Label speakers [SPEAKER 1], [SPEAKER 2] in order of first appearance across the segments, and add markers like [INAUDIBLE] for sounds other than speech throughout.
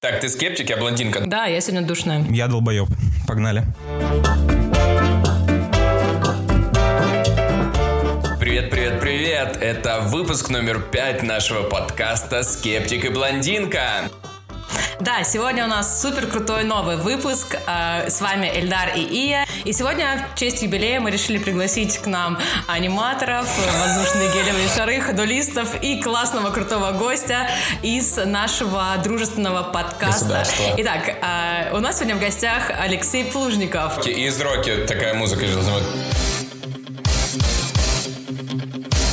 [SPEAKER 1] Так, ты скептик, я блондинка.
[SPEAKER 2] Да, я сегодня душная.
[SPEAKER 3] Я долбоеб. Погнали.
[SPEAKER 1] Привет, привет, привет! Это выпуск номер пять нашего подкаста «Скептик и блондинка».
[SPEAKER 2] Да, сегодня у нас супер крутой новый выпуск. Э, С вами Эльдар и Ия. И сегодня в честь юбилея мы решили пригласить к нам аниматоров, воздушные гелевые шары, ходулистов и классного крутого гостя из нашего дружественного подкаста. Итак, э, у нас сегодня в гостях Алексей Плужников.
[SPEAKER 1] Из роки такая музыка же должна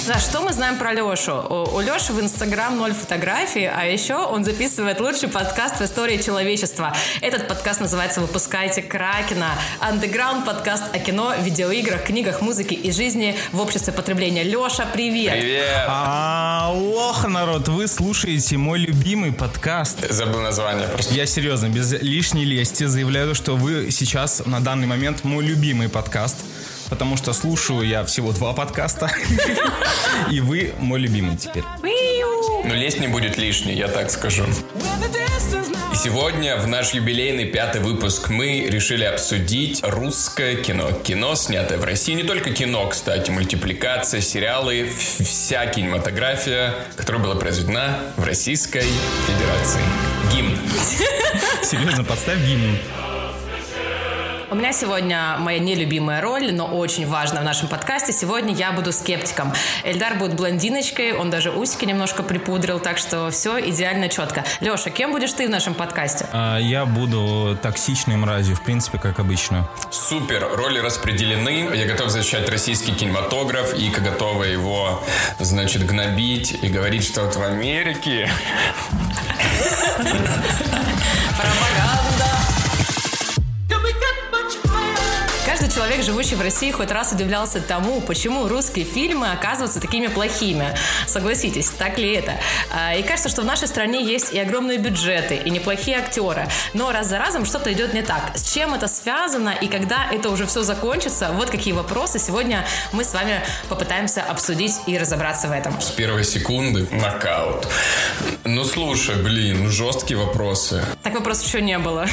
[SPEAKER 2] Да, что мы знаем про Лешу? У, у Леши в Инстаграм ноль фотографий, а еще он записывает лучший подкаст в истории человечества. Этот подкаст называется «Выпускайте Кракена». Андеграунд подкаст о кино, видеоиграх, книгах, музыке и жизни в обществе потребления. Леша, привет!
[SPEAKER 1] Привет!
[SPEAKER 3] Алло, народ, вы слушаете мой любимый подкаст.
[SPEAKER 1] Забыл название просто.
[SPEAKER 3] Я серьезно, без лишней лести заявляю, что вы сейчас на данный момент мой любимый подкаст. Потому что слушаю я всего два подкаста. [LAUGHS] И вы мой любимый теперь.
[SPEAKER 1] Но лезть не будет лишней, я так скажу. И сегодня в наш юбилейный пятый выпуск мы решили обсудить русское кино. Кино, снятое в России. Не только кино, кстати, мультипликация, сериалы, вся кинематография, которая была произведена в Российской Федерации. Гимн.
[SPEAKER 3] Серьезно, подставь гимн.
[SPEAKER 2] У меня сегодня моя нелюбимая роль, но очень важная в нашем подкасте. Сегодня я буду скептиком. Эльдар будет блондиночкой, он даже усики немножко припудрил, так что все идеально четко. Леша, кем будешь ты в нашем подкасте?
[SPEAKER 3] А, Я буду токсичной мразью, в принципе, как обычно.
[SPEAKER 1] Супер, роли распределены. Я готов защищать российский кинематограф и готова его, значит, гнобить и говорить, что вот в Америке
[SPEAKER 2] Пропаганда! Человек, живущий в России, хоть раз удивлялся тому, почему русские фильмы оказываются такими плохими. Согласитесь, так ли это? А, И кажется, что в нашей стране есть и огромные бюджеты, и неплохие актеры. Но раз за разом что-то идет не так. С чем это связано и когда это уже все закончится? Вот какие вопросы сегодня мы с вами попытаемся обсудить и разобраться в этом.
[SPEAKER 1] с первой секунды нокаут. Ну слушай, блин, жесткие вопросы.
[SPEAKER 2] Так вопросов еще не было.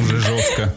[SPEAKER 3] Уже жестко.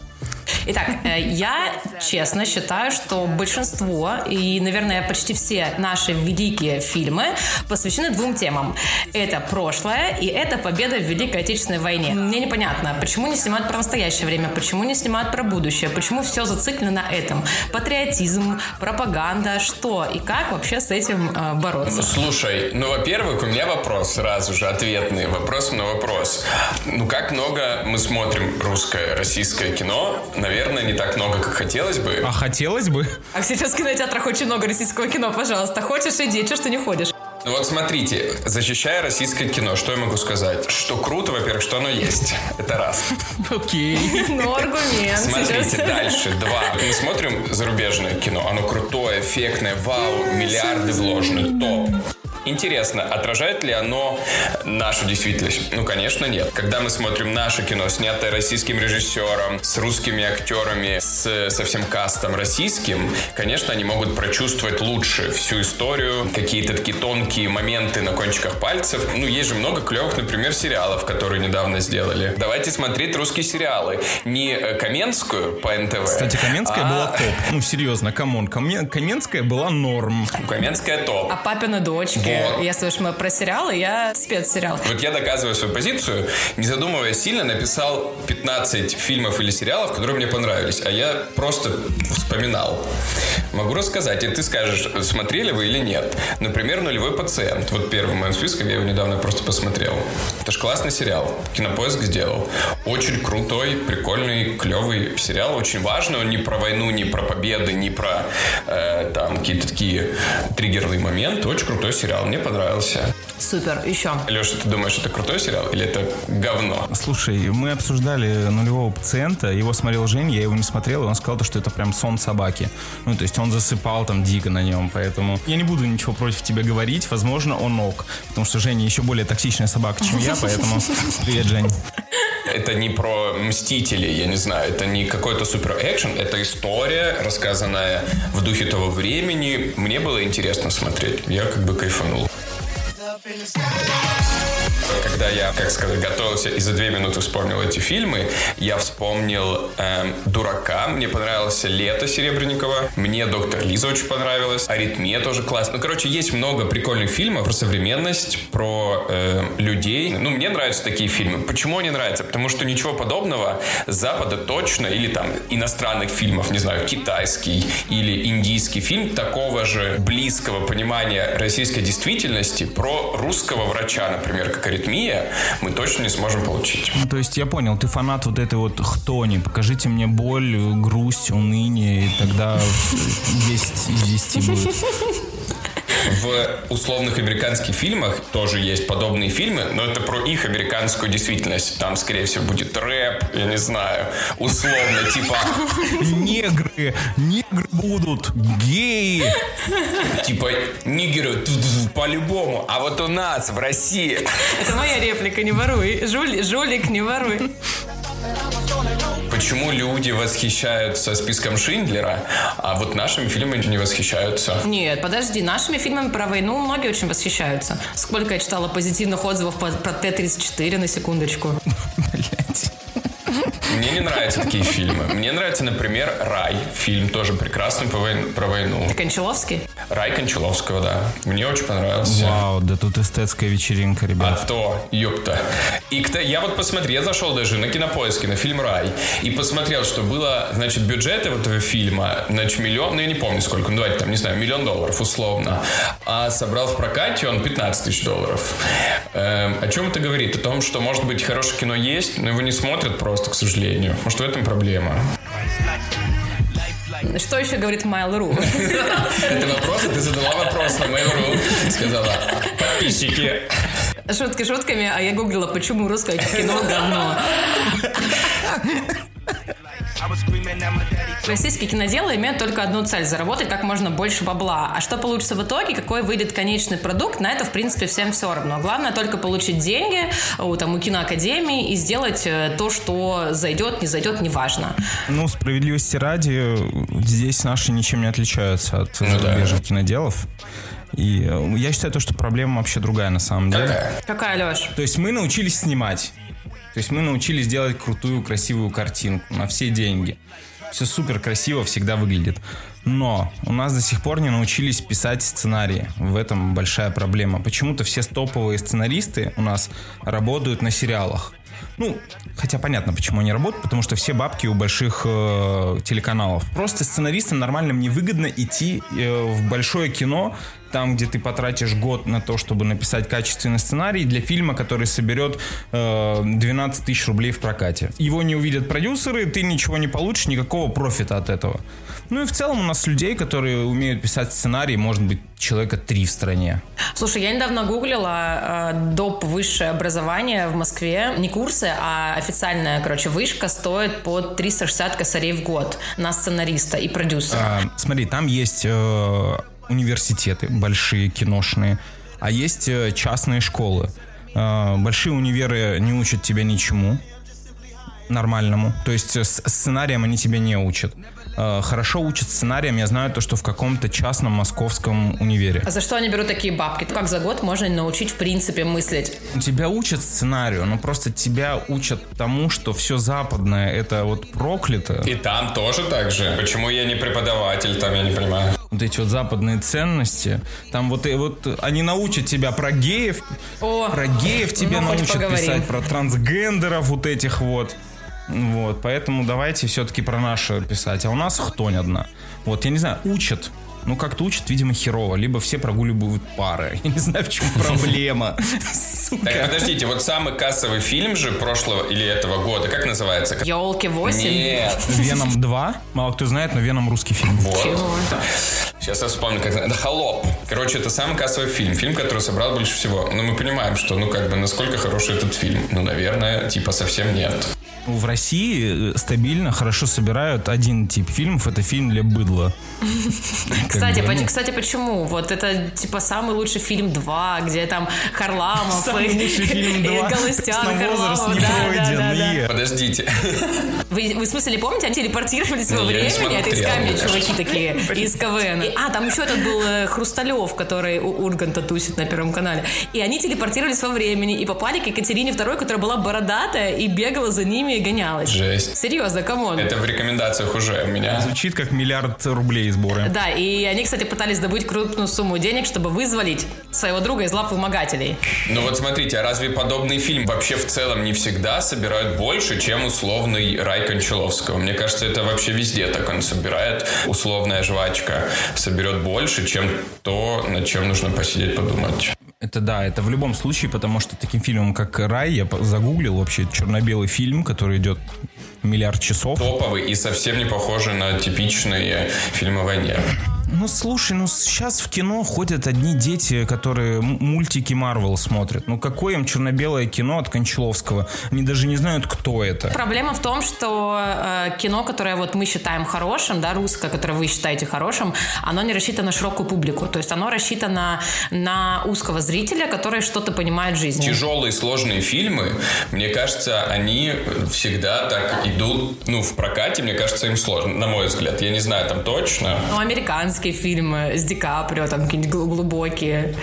[SPEAKER 2] Итак, э, я честно считаю, что большинство и, наверное, почти все наши великие фильмы посвящены двум темам. Это прошлое и это победа в Великой Отечественной войне. Мне непонятно, почему не снимают про настоящее время, почему не снимают про будущее, почему все зациклено на этом. Патриотизм, пропаганда, что и как вообще с этим э, бороться.
[SPEAKER 1] Слушай, ну, во-первых, у меня вопрос сразу же, ответный вопрос на вопрос. Ну, как много мы смотрим русское, российское кино? Наверное, не так много, как хотелось бы.
[SPEAKER 3] А хотелось бы?
[SPEAKER 2] А сейчас в кинотеатрах очень много российского кино, пожалуйста. Хочешь, иди, что ж ты не ходишь?
[SPEAKER 1] Ну вот смотрите, защищая российское кино, что я могу сказать? Что круто, во-первых, что оно есть. Это раз.
[SPEAKER 3] Окей. [LAUGHS]
[SPEAKER 2] Ну, аргумент.
[SPEAKER 1] Смотрите, дальше. Два. Мы смотрим зарубежное кино. Оно крутое, эффектное, вау, миллиарды вложены, топ. Интересно, отражает ли оно нашу действительность? Ну, конечно, нет. Когда мы смотрим наше кино, снятое российским режиссером, с русскими актерами, с, со всем кастом российским, конечно, они могут прочувствовать лучше всю историю, какие-то такие тонкие моменты на кончиках пальцев. Ну, есть же много клевых, например, сериалов, которые недавно сделали. Давайте смотреть русские сериалы. Не э, Каменскую по НТВ.
[SPEAKER 3] Кстати, Каменская
[SPEAKER 1] а
[SPEAKER 3] была топ. Ну, серьезно, come on. Каме- Каменская была норм.
[SPEAKER 1] Каменская топ.
[SPEAKER 2] А папины дочки,
[SPEAKER 1] Вот.
[SPEAKER 2] если уж мы про сериалы, я спецсериал.
[SPEAKER 1] Вот я доказываю свою позицию, не задумываясь сильно, написал 15 фильмов или сериалов, которые мне понравились, а я просто вспоминал. Могу рассказать, и ты скажешь, смотрели вы или нет. Например, «Нулевой пациент». Вот первый в моем списке, я его недавно просто посмотрел. Это же классный сериал. Кинопоиск сделал. Очень крутой, прикольный, клевый сериал. Очень важный. Он не про войну, не про победы, не про э, там какие-то такие триггерные моменты. Очень крутой сериал. Мне понравился.
[SPEAKER 2] Супер, еще.
[SPEAKER 1] Леша, ты думаешь, это крутой сериал или это говно?
[SPEAKER 3] Слушай, мы обсуждали нулевого пациента, его смотрел Жень, я его не смотрел, и он сказал, то, что это прям сон собаки. Ну, то есть он засыпал там дико на нем, поэтому я не буду ничего против тебя говорить, возможно, он ок, потому что Женя еще более токсичная собака, чем я, поэтому [LAUGHS] привет, Жень.
[SPEAKER 1] Это не про Мстителей, я не знаю, это не какой-то супер экшен, это история, рассказанная в духе того времени. Мне было интересно смотреть, я как бы кайфанул. Когда я, как сказать, готовился и за две минуты вспомнил эти фильмы, я вспомнил эм, «Дурака», мне понравился «Лето» Серебренникова, мне «Доктор Лиза» очень понравилась, «Аритмия» тоже классно. Ну, короче, есть много прикольных фильмов про современность, про э, людей. Ну, мне нравятся такие фильмы. Почему они нравятся? Потому что ничего подобного Запада точно, или там иностранных фильмов, не знаю, китайский или индийский фильм такого же близкого понимания российской действительности про русского врача, например, как аритмия, мы точно не сможем получить.
[SPEAKER 3] Ну, то есть я понял, ты фанат вот этой вот хтони. Покажите мне боль, грусть, уныние, и тогда 10 из 10 будет.
[SPEAKER 1] В условных американских фильмах тоже есть подобные фильмы, но это про их американскую действительность. Там, скорее всего, будет рэп, я не знаю, условно, типа...
[SPEAKER 3] Негры, негры будут, геи.
[SPEAKER 1] Типа, нигеры по-любому. А вот у нас, в России...
[SPEAKER 2] Это моя реплика, не воруй. Жули, жулик, не воруй.
[SPEAKER 1] Почему люди восхищаются списком Шиндлера, а вот нашими фильмами не восхищаются?
[SPEAKER 2] Нет, подожди, нашими фильмами про войну многие очень восхищаются. Сколько я читала позитивных отзывов про Т-34 на секундочку. [LAUGHS]
[SPEAKER 1] Мне не нравятся такие фильмы. Мне нравится, например, «Рай». Фильм тоже прекрасный по войн- про войну.
[SPEAKER 2] Кончаловский?
[SPEAKER 1] «Рай» Кончаловского, да. Мне очень понравился.
[SPEAKER 3] Вау, да тут эстетская вечеринка,
[SPEAKER 1] А
[SPEAKER 3] ребят.
[SPEAKER 1] то, ёпта. И кто, я вот посмотрел, я зашел даже на кинопоиске, на фильм «Рай», и посмотрел, что было, значит, бюджет этого фильма, значит, миллион, ну я не помню сколько, ну давайте там, не знаю, миллион долларов условно, а собрал в прокате он 15 тысяч долларов. Эм, о чем это говорит? О том, что, может быть, хорошее кино есть, но его не смотрят просто, к сожалению. Может, в этом проблема?
[SPEAKER 2] Что еще говорит Mail.ru?
[SPEAKER 1] Это вопрос, и ты задала вопрос на Mail.ru. Сказала, подписчики.
[SPEAKER 2] Шутки шутками, а я гуглила, почему русское кино говно. Российские киноделы имеют только одну цель – заработать как можно больше бабла. А что получится в итоге, какой выйдет конечный продукт, на это, в принципе, всем все равно. Главное только получить деньги у, там, у киноакадемии и сделать э, то, что зайдет, не зайдет, неважно.
[SPEAKER 3] Ну, справедливости ради, здесь наши ничем не отличаются от
[SPEAKER 1] Ну да.
[SPEAKER 3] зарубежных киноделов. И э, я считаю, то, что проблема вообще другая на самом деле.
[SPEAKER 1] Какая?
[SPEAKER 2] Какая, Леш?
[SPEAKER 3] То есть мы научились снимать. То есть мы научились делать крутую, красивую картинку на все деньги. Все супер красиво всегда выглядит. Но у нас до сих пор не научились писать сценарии. В этом большая проблема. Почему-то все топовые сценаристы у нас работают на сериалах. Ну, хотя понятно, почему они работают, потому что все бабки у больших э, телеканалов. Просто сценаристам нормальным невыгодно идти э, в большое кино, там, где ты потратишь год на то, чтобы написать качественный сценарий для фильма, который соберет э, 12 тысяч рублей в прокате. Его не увидят продюсеры, ты ничего не получишь, никакого профита от этого. Ну и в целом у нас людей, которые умеют писать сценарий, может быть, человека три в стране.
[SPEAKER 2] Слушай, я недавно гуглила э, доп. высшее образование в Москве. Не курсы, а официальная, короче, вышка стоит по 360 косарей в год на сценариста и продюсера.
[SPEAKER 3] А, смотри, там есть э, университеты большие, киношные, а есть э, частные школы. Э, большие универы не учат тебя ничему нормальному. То есть э, с сценарием они тебя не учат. Э, хорошо учат сценарием, я знаю то, что в каком-то частном московском универе.
[SPEAKER 2] А за что они берут такие бабки? Как за год можно научить, в принципе, мыслить?
[SPEAKER 3] Тебя учат сценарию, но просто тебя учат тому, что все западное это вот проклято.
[SPEAKER 1] И там тоже так же. Почему я не преподаватель, там я не понимаю.
[SPEAKER 3] Вот эти вот западные ценности, там вот, и вот они научат тебя про геев,
[SPEAKER 2] О,
[SPEAKER 3] про геев тебе
[SPEAKER 2] ну, хоть
[SPEAKER 3] научат
[SPEAKER 2] поговорим.
[SPEAKER 3] писать, про трансгендеров вот этих вот. Вот, поэтому давайте все-таки про наше писать. А у нас хтонь одна. Вот, я не знаю, учат. Ну, как-то учат, видимо, херово. Либо все прогуливают пары. [LAUGHS] Я не знаю, в чем проблема. [LAUGHS]
[SPEAKER 1] Так, подождите, вот самый кассовый фильм же прошлого или этого года, как называется?
[SPEAKER 2] елки 8.
[SPEAKER 1] Нет. [LAUGHS]
[SPEAKER 3] Веном 2. Мало кто знает, но Веном русский фильм.
[SPEAKER 1] Вот.
[SPEAKER 2] Чего?
[SPEAKER 1] Сейчас я вспомню, как это Холоп. Короче, это самый кассовый фильм. Фильм, который собрал больше всего. Но мы понимаем, что, ну, как бы, насколько хороший этот фильм. Ну, наверное, типа, совсем нет.
[SPEAKER 3] В России э, стабильно хорошо собирают один тип фильмов. Это фильм для быдла. [LAUGHS]
[SPEAKER 2] Кстати, ну. кстати, почему? Вот это типа самый лучший фильм 2, где там Харламов [LAUGHS]
[SPEAKER 3] самый и, лучший фильм [LAUGHS] 2.
[SPEAKER 2] Галустян, Харламов. Да, да, да, да.
[SPEAKER 1] Подождите.
[SPEAKER 2] Вы, вы в смысле не помните? Они телепортировались во времени, это из камня чуваки такие, из КВН. А, там еще этот был э, Хрусталев, который у Урганта тусит на Первом канале. И они телепортировались во времени и попали к Екатерине II, которая была бородатая и бегала за ними и гонялась.
[SPEAKER 1] Жесть.
[SPEAKER 2] Серьезно, come on.
[SPEAKER 1] Это в рекомендациях уже у меня.
[SPEAKER 3] Звучит как миллиард рублей сборы.
[SPEAKER 2] Да, и они, кстати, пытались добыть крупную сумму денег, чтобы вызволить своего друга из лап вымогателей.
[SPEAKER 1] Ну вот смотрите, а разве подобный фильм вообще в целом не всегда собирают больше, чем условный «Рай» Кончаловского? Мне кажется, это вообще везде так он собирает. Условная жвачка соберет больше, чем то, над чем нужно посидеть подумать.
[SPEAKER 3] Это да, это в любом случае, потому что таким фильмом, как «Рай», я загуглил вообще черно-белый фильм, который идет миллиард часов.
[SPEAKER 1] Топовый и совсем не похожий на типичные фильмы о войне.
[SPEAKER 3] Ну, слушай, ну сейчас в кино ходят одни дети, которые мультики Марвел смотрят. Ну, какое им черно-белое кино от Кончаловского? Они даже не знают, кто это.
[SPEAKER 2] Проблема в том, что э, кино, которое вот мы считаем хорошим, да, русское, которое вы считаете хорошим, оно не рассчитано на широкую публику. То есть оно рассчитано на узкого зрителя, который что-то понимает в жизни.
[SPEAKER 1] Тяжелые, сложные фильмы, мне кажется, они всегда так идут, ну, в прокате, мне кажется, им сложно, на мой взгляд. Я не знаю там точно.
[SPEAKER 2] Ну, американцы американские фильмы с Ди Каприо, там какие-нибудь глубокие.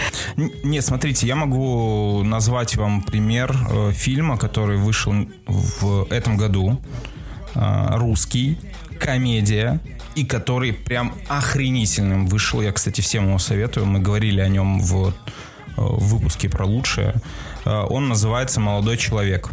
[SPEAKER 3] Нет, смотрите, я могу назвать вам пример э, фильма, который вышел в этом году. Э, русский, комедия, и который прям охренительным вышел. Я, кстати, всем его советую. Мы говорили о нем в, э, в выпуске про лучшее. Э, он называется «Молодой человек».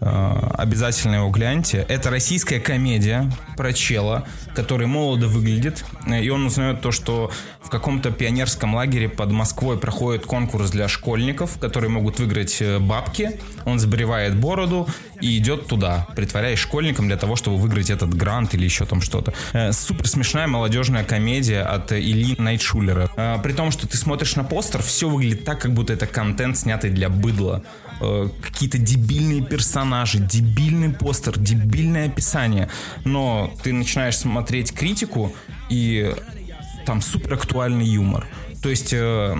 [SPEAKER 3] Э, обязательно его гляньте. Это российская комедия про чела, который молодо выглядит, э, и он узнает то, что в каком-то пионерском лагере под Москвой проходит конкурс для школьников, которые могут выиграть э, бабки. Он сбривает бороду и идет туда, притворяясь школьником для того, чтобы выиграть этот грант или еще там что-то. Супер смешная молодежная комедия от Ильи Найтшулера. При том, что ты смотришь на постер, все выглядит так, как будто это контент, снятый для быдла. Э, какие-то дебильные персонажи, дебильный постер, дебильное описание. Но ты начинаешь смотреть критику, и там супер актуальный юмор. То есть э,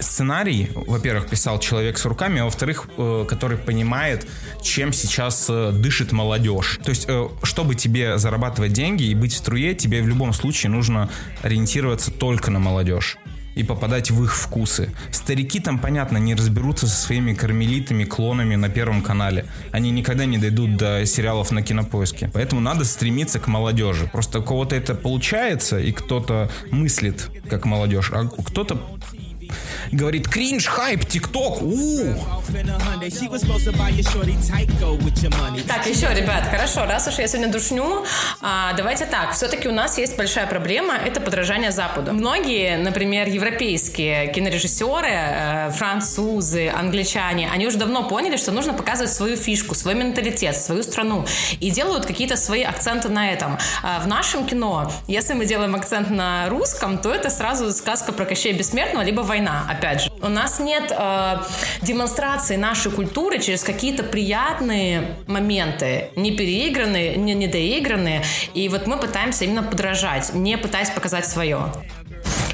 [SPEAKER 3] сценарий, во-первых, писал человек с руками, а во-вторых, э, который понимает, чем сейчас дышит молодежь. То есть, чтобы тебе зарабатывать деньги и быть в струе, тебе в любом случае нужно ориентироваться только на молодежь и попадать в их вкусы. Старики там, понятно, не разберутся со своими кармелитами, клонами на Первом канале. Они никогда не дойдут до сериалов на кинопоиске. Поэтому надо стремиться к молодежи. Просто у кого-то это получается, и кто-то мыслит как молодежь, а кто-то говорит кринж, хайп, тикток, у
[SPEAKER 2] Так, еще, ребят, хорошо, раз уж я сегодня душню, а, давайте так, все-таки у нас есть большая проблема, это подражание Западу. Многие, например, европейские кинорежиссеры, э, французы, англичане, они уже давно поняли, что нужно показывать свою фишку, свой менталитет, свою страну, и делают какие-то свои акценты на этом. А в нашем кино, если мы делаем акцент на русском, то это сразу сказка про Кощея Бессмертного, либо война опять же. У нас нет э, демонстрации нашей культуры через какие-то приятные моменты, не переигранные, не недоигранные. И вот мы пытаемся именно подражать, не пытаясь показать свое.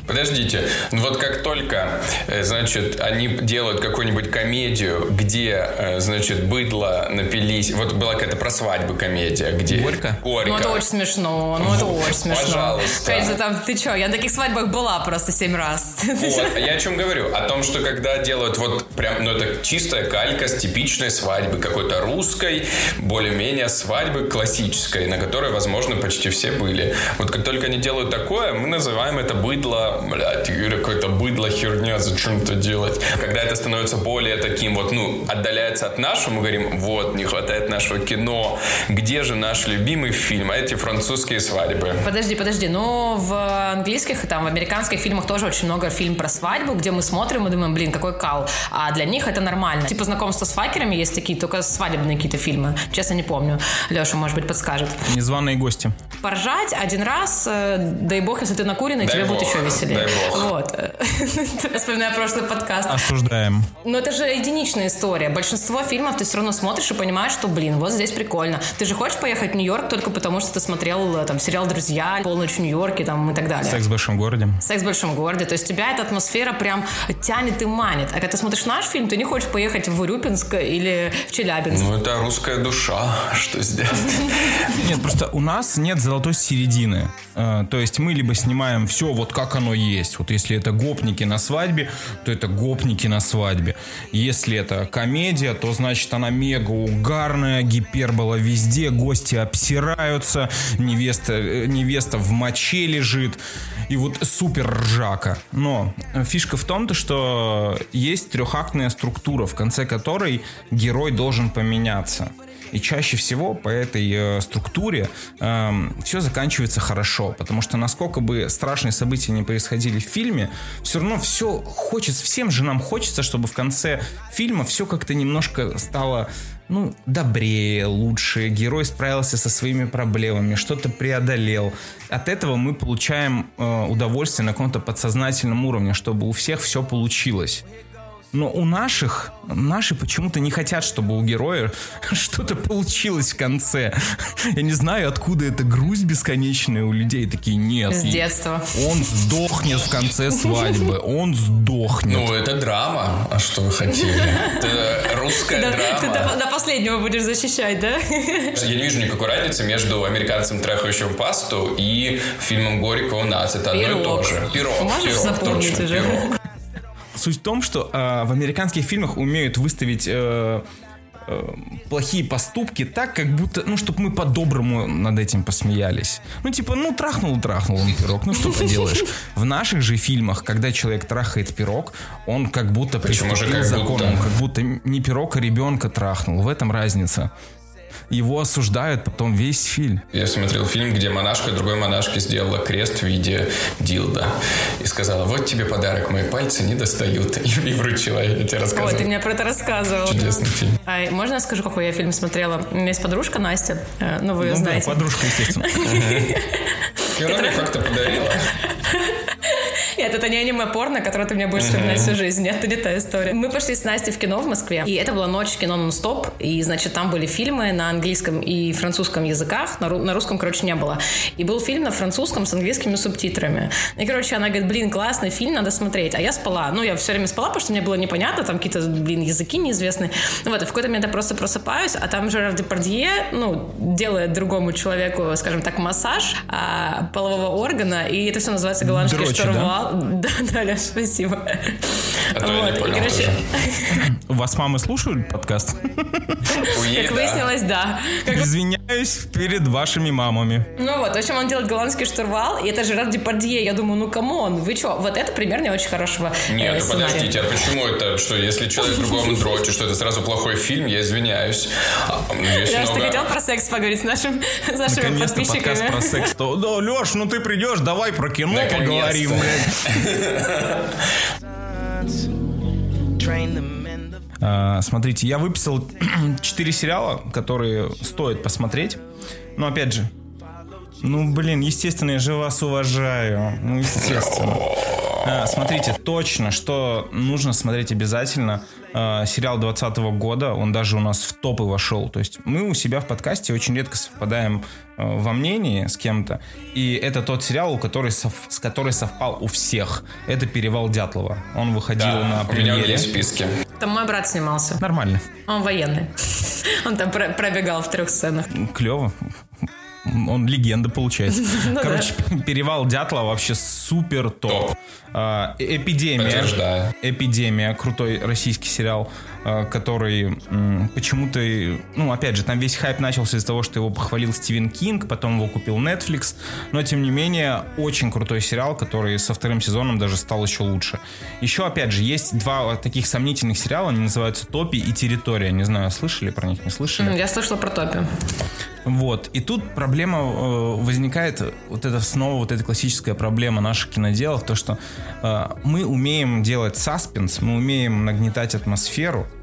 [SPEAKER 1] Подождите, ну вот как только, э, значит, они делают какую-нибудь комедию, где, э, значит, быдло напились, вот была какая-то про свадьбы комедия, где...
[SPEAKER 3] Горько?
[SPEAKER 1] Горько.
[SPEAKER 2] Ну это очень смешно, ну это очень смешно.
[SPEAKER 1] Пожалуйста.
[SPEAKER 2] Конечно, там, ты что, я на таких свадьбах была просто семь раз.
[SPEAKER 1] Вот, а [LAUGHS] я о чем говорю? О том, что когда делают вот прям, ну это чистая калька с типичной свадьбы, какой-то русской, более-менее свадьбы классической, на которой, возможно, почти все были. Вот как только они делают такое, мы называем это быдло блядь, какое-то быдло, херня, зачем это делать? Когда это становится более таким вот, ну, отдаляется от нашего, мы говорим, вот, не хватает нашего кино, где же наш любимый фильм, а эти французские свадьбы?
[SPEAKER 2] Подожди, подожди, но в английских и там в американских фильмах тоже очень много фильм про свадьбу, где мы смотрим и думаем, блин, какой кал, а для них это нормально. Типа знакомство с факерами есть такие, только свадебные какие-то фильмы, честно не помню. Леша, может быть, подскажет.
[SPEAKER 3] Незваные гости.
[SPEAKER 2] Поржать один раз, э, дай бог, если ты накуренный,
[SPEAKER 1] дай
[SPEAKER 2] тебе
[SPEAKER 1] бог.
[SPEAKER 2] будет еще веселее
[SPEAKER 1] бог.
[SPEAKER 2] Вот. [LAUGHS] Вспоминаю прошлый подкаст.
[SPEAKER 3] Осуждаем.
[SPEAKER 2] Но это же единичная история. Большинство фильмов ты все равно смотришь и понимаешь, что, блин, вот здесь прикольно. Ты же хочешь поехать в Нью-Йорк только потому, что ты смотрел там сериал «Друзья», «Полночь в Нью-Йорке» там, и так далее.
[SPEAKER 3] Секс в большом городе.
[SPEAKER 2] Секс в большом городе. То есть тебя эта атмосфера прям тянет и манит. А когда ты смотришь наш фильм, ты не хочешь поехать в Урюпинск или в Челябинск.
[SPEAKER 1] Ну, это русская душа. Что сделать?
[SPEAKER 3] Нет, просто у нас нет золотой середины. Э, То есть мы либо снимаем все вот как оно есть. Вот если это гопники на свадьбе, то это гопники на свадьбе. Если это комедия, то значит она мега угарная, гипербола везде, гости обсираются, невеста, э, невеста в моче лежит. И вот супер ржака. Но фишка в том, то, что есть трехактная структура, в конце которой герой должен поменяться. И чаще всего по этой э, структуре все заканчивается хорошо, потому что насколько бы страшные события не происходили в фильме, все равно все хочется, всем же нам хочется, чтобы в конце фильма все как-то немножко стало ну, добрее, лучше, герой справился со своими проблемами, что-то преодолел. От этого мы получаем э, удовольствие на каком-то подсознательном уровне, чтобы у всех все получилось. Но у наших, наши почему-то не хотят, чтобы у героя [LAUGHS] что-то получилось в конце. Я не знаю, откуда эта грусть бесконечная у людей. Такие, нет.
[SPEAKER 2] С детства.
[SPEAKER 3] Он сдохнет в конце свадьбы. Он сдохнет.
[SPEAKER 1] Ну, это драма. А что вы хотели? Это русская
[SPEAKER 2] Да, Ты
[SPEAKER 1] драма.
[SPEAKER 2] до, последнего будешь защищать, да?
[SPEAKER 1] Я не вижу никакой разницы между американцем, трахающим пасту, и фильмом Горького нас. Это одно и
[SPEAKER 2] Пирог.
[SPEAKER 1] то же. Пирог.
[SPEAKER 2] Можешь запомнить уже?
[SPEAKER 1] пирог.
[SPEAKER 3] Суть в том, что э, в американских фильмах умеют выставить э, э, плохие поступки так, как будто, ну, чтобы мы по-доброму над этим посмеялись. Ну, типа, ну, трахнул, трахнул он пирог, ну, что поделаешь. В наших же фильмах, когда человек трахает пирог, он как будто
[SPEAKER 1] Почему же как
[SPEAKER 3] законом,
[SPEAKER 1] будто?
[SPEAKER 3] как будто не пирог, а ребенка трахнул. В этом разница. Его осуждают потом весь фильм.
[SPEAKER 1] Я смотрел фильм, где монашка другой монашке сделала крест в виде дилда. И сказала, вот тебе подарок, мои пальцы не достают. И, [LAUGHS] и вручила, я тебе
[SPEAKER 2] Ой,
[SPEAKER 1] рассказывал.
[SPEAKER 2] ты мне про это рассказывал.
[SPEAKER 1] Чудесный фильм.
[SPEAKER 2] А можно я скажу, какой я фильм смотрела? У меня есть подружка Настя, э, ну вы ее
[SPEAKER 3] Ну, да,
[SPEAKER 2] знаете.
[SPEAKER 3] подружка, естественно. [LAUGHS]
[SPEAKER 1] Мне как-то подарила. [LAUGHS]
[SPEAKER 2] Нет, это не аниме-порно, которое ты мне будешь вспоминать всю жизнь. Нет, это не та история. Мы пошли с Настей в кино в Москве, и это была ночь кино нон-стоп, и, значит, там были фильмы на английском и французском языках, на, на русском, короче, не было. И был фильм на французском с английскими субтитрами. И, короче, она говорит, блин, классный фильм, надо смотреть. А я спала. Ну, я все время спала, потому что мне было непонятно, там какие-то, блин, языки неизвестные. Ну, вот, и в какой-то момент я просто просыпаюсь, а там Жерар Депардье, ну, делает другому человеку, скажем так, массаж а, полового органа, и это все называется голландский
[SPEAKER 3] Дрочи,
[SPEAKER 2] штурвал. Да, [LAUGHS] да, Леш, спасибо.
[SPEAKER 1] А то я не понял
[SPEAKER 2] короче.
[SPEAKER 3] У [LAUGHS] вас мамы слушают подкаст?
[SPEAKER 2] Как
[SPEAKER 1] да.
[SPEAKER 2] выяснилось, да. Как-
[SPEAKER 3] Извиняюсь перед вашими мамами.
[SPEAKER 2] Ну вот, в общем, он делает голландский штурвал, и это Жерар Депардье. Я думаю, ну come on, вы что? Вот это пример не очень хорошего э,
[SPEAKER 1] Нет, ну подождите, а почему это, что если человек другому [LAUGHS] дрочит, что это сразу плохой фильм, я извиняюсь. А,
[SPEAKER 2] Леш, ты хотел про секс поговорить с, нашим, с нашими
[SPEAKER 3] Наконец-то подкаст
[SPEAKER 2] подписчиками?
[SPEAKER 3] про секс. Да, Леш, ну ты придешь, давай про кино
[SPEAKER 1] Наконец-то.
[SPEAKER 3] поговорим. А, Смотрите, я выписал [CLEARS THROAT] 4 сериала, которые стоит посмотреть. Но опять же, ну блин, естественно, я же вас уважаю. Ну, естественно. А, Смотрите, точно, что нужно смотреть обязательно. А, Сериал 2020 года, он даже у нас в топы вошел. То есть мы у себя в подкасте очень редко совпадаем э, во мнении с кем-то. И это тот сериал, у который сов- с который совпал у всех. Это «Перевал Дятлова». Он выходил
[SPEAKER 1] Да,
[SPEAKER 3] на
[SPEAKER 1] у меня
[SPEAKER 3] премьере.
[SPEAKER 1] в списке.
[SPEAKER 2] Там мой брат снимался.
[SPEAKER 3] Нормально.
[SPEAKER 2] Он военный. [LAUGHS] Он там про- пробегал в трех сценах.
[SPEAKER 3] Клево. Он легенда получается. [LAUGHS]
[SPEAKER 2] Ну
[SPEAKER 3] Короче, перевал Дятла вообще супер топ.
[SPEAKER 1] Топ.
[SPEAKER 3] А, э- Эпидемия.
[SPEAKER 1] Подтверждаю.
[SPEAKER 3] Эпидемия. Крутой российский сериал, который м, почему-то, ну, опять же, там весь хайп начался из-за того, что его похвалил Стивен Кинг, потом его купил Netflix. Но, тем не менее, очень крутой сериал, который со вторым сезоном даже стал еще лучше. Еще, опять же, есть два таких сомнительных сериала, они называются «Топи» и «Территория». Не знаю, слышали про них, не слышали?
[SPEAKER 2] Я слышала про Топи.
[SPEAKER 3] Вот. И тут проблема э, возникает, вот это снова вот эта классическая проблема наших киноделов, то, что э, мы умеем делать саспенс, мы умеем нагнетать атмосферу, э,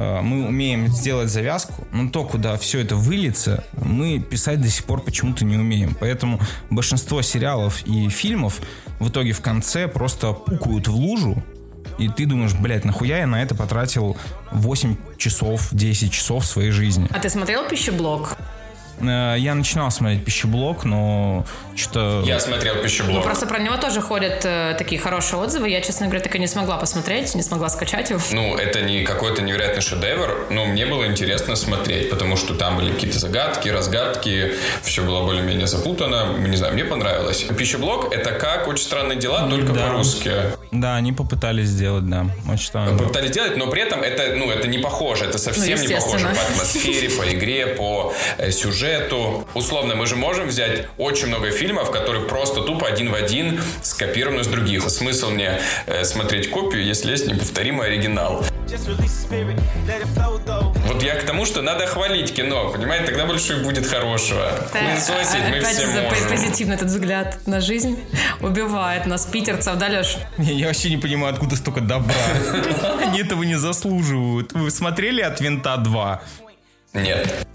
[SPEAKER 3] мы умеем сделать завязку, но то, куда все это выльется, мы писать до сих пор почему-то не умеем. Поэтому большинство сериалов и фильмов в итоге в конце просто пукают в лужу, и ты думаешь, блядь, нахуя я на это потратил 8 часов, 10 часов своей жизни.
[SPEAKER 2] А ты смотрел пищеблок?
[SPEAKER 3] Э, Я начинал смотреть пищеблок, но что-то...
[SPEAKER 1] Я смотрел
[SPEAKER 2] Ну,
[SPEAKER 1] пищеблок.
[SPEAKER 2] просто про него тоже ходят э, такие хорошие отзывы. Я, честно говоря, так и не смогла посмотреть, не смогла скачать его.
[SPEAKER 1] Ну, это не какой-то невероятный шедевр, но мне было интересно смотреть, потому что там были какие-то загадки, разгадки, все было более-менее запутано. Не знаю, мне понравилось. Пищеблок — это как «Очень странные дела», только
[SPEAKER 3] Да.
[SPEAKER 1] по-русски.
[SPEAKER 3] Да, они попытались сделать, да. Очень странно.
[SPEAKER 1] Попытались сделать, но при этом это, ну, это не похоже. Это совсем
[SPEAKER 2] Ну,
[SPEAKER 1] не похоже по атмосфере, по игре, по э, сюжету. Условно, мы же можем взять очень много фильмов, которые просто тупо один в один скопированы с других. Смысл мне э, смотреть копию, если есть неповторимый оригинал. Вот я к тому, что надо хвалить кино, понимаете, тогда больше и будет хорошего. Хуесосить мы
[SPEAKER 2] Опять
[SPEAKER 1] все
[SPEAKER 2] за
[SPEAKER 1] можем.
[SPEAKER 2] позитивный этот взгляд на жизнь убивает нас, питерцев, да, Леш?
[SPEAKER 3] Я, я вообще не понимаю, откуда столько добра. [LAUGHS] Они этого не заслуживают. Вы смотрели «От винта 2»?
[SPEAKER 1] Нет.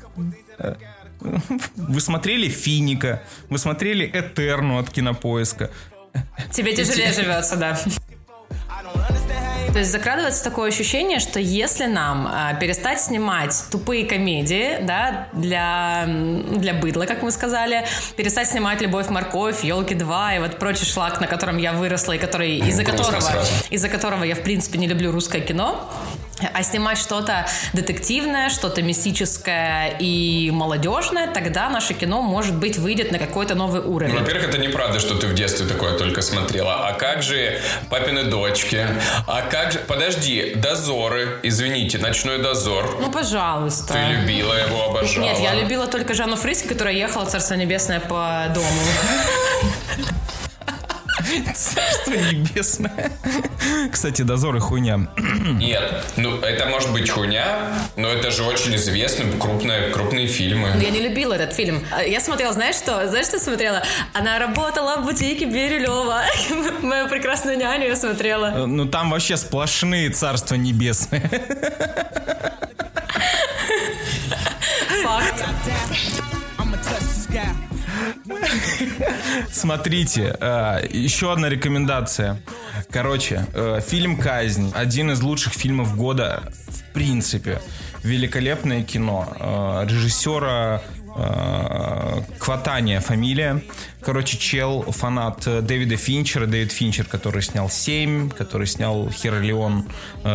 [SPEAKER 3] Вы смотрели «Финика»? Вы смотрели «Этерну» от Кинопоиска?
[SPEAKER 2] Тебе тяжелее живется, да. То есть закрадывается такое ощущение, что если нам а, перестать снимать тупые комедии, да, для, для быдла, как мы сказали, перестать снимать «Любовь, морковь», «Елки 2» и вот прочий шлак, на котором я выросла и который, из-за которого, из-за которого я, в принципе, не люблю русское кино, а снимать что-то детективное, что-то мистическое и молодежное, тогда наше кино, может быть, выйдет на какой-то новый уровень.
[SPEAKER 1] Во-первых, это неправда, что ты в детстве такое только смотрела. А как же папины дочки? А как же... Подожди, дозоры. Извините, ночной дозор.
[SPEAKER 2] Ну, пожалуйста.
[SPEAKER 1] Ты любила его, обожала.
[SPEAKER 2] Нет, я любила только Жанну Фриски, которая ехала Царство Небесное по дому. [LAUGHS]
[SPEAKER 3] Царство небесное. Кстати, «Дозоры» хуйня.
[SPEAKER 1] Нет, ну это может быть хуйня, но это же очень известные крупные, крупные фильмы.
[SPEAKER 2] Я не любила этот фильм. Я смотрела, знаешь что? Знаешь, что смотрела? Она работала в бутике Бирюлева. [LAUGHS] Мою прекрасную няню я смотрела.
[SPEAKER 3] Э, Ну, там вообще сплошные «Царства небесные».
[SPEAKER 2] Факт.
[SPEAKER 3] Смотрите, э, еще одна рекомендация. Короче, э, фильм «Казнь». Один из лучших фильмов года в принципе. Великолепное кино. Э, Режиссера Кватания фамилия. Короче, чел, фанат Дэвида Финчера. Дэвид Финчер, который снял «Семь», который снял «Херолеон»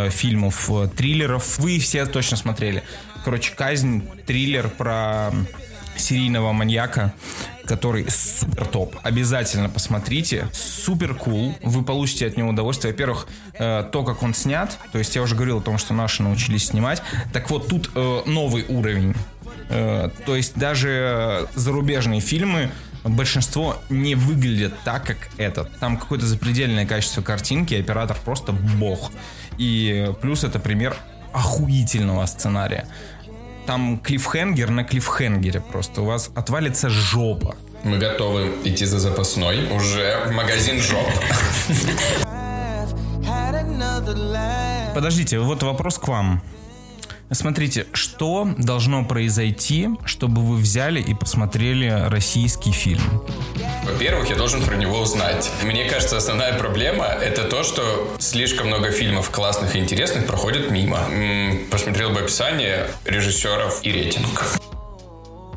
[SPEAKER 3] фильмов, триллеров. Вы все точно смотрели. Короче, «Казнь», триллер про серийного маньяка, который супер топ. Обязательно посмотрите. Супер кул. Вы получите от него удовольствие. Во-первых, э, то, как он снят. То есть я уже говорил о том, что наши научились снимать. Так вот, тут э, новый уровень. Э, то есть даже зарубежные фильмы большинство не выглядят так, как этот. Там какое-то запредельное качество картинки, оператор просто бог. И плюс это пример охуительного сценария. Там клиффхенгер на клиффхенгере просто. У вас отвалится жопа.
[SPEAKER 1] Мы готовы идти за запасной. Уже в магазин жоп. [LAUGHS]
[SPEAKER 3] Подождите, вот вопрос к вам. Смотрите, что должно произойти, чтобы вы взяли и посмотрели российский фильм?
[SPEAKER 1] Во-первых, я должен про него узнать. Мне кажется, основная проблема это то, что слишком много фильмов классных и интересных проходят мимо. М, Посмотрел бы описание режиссеров и рейтинг.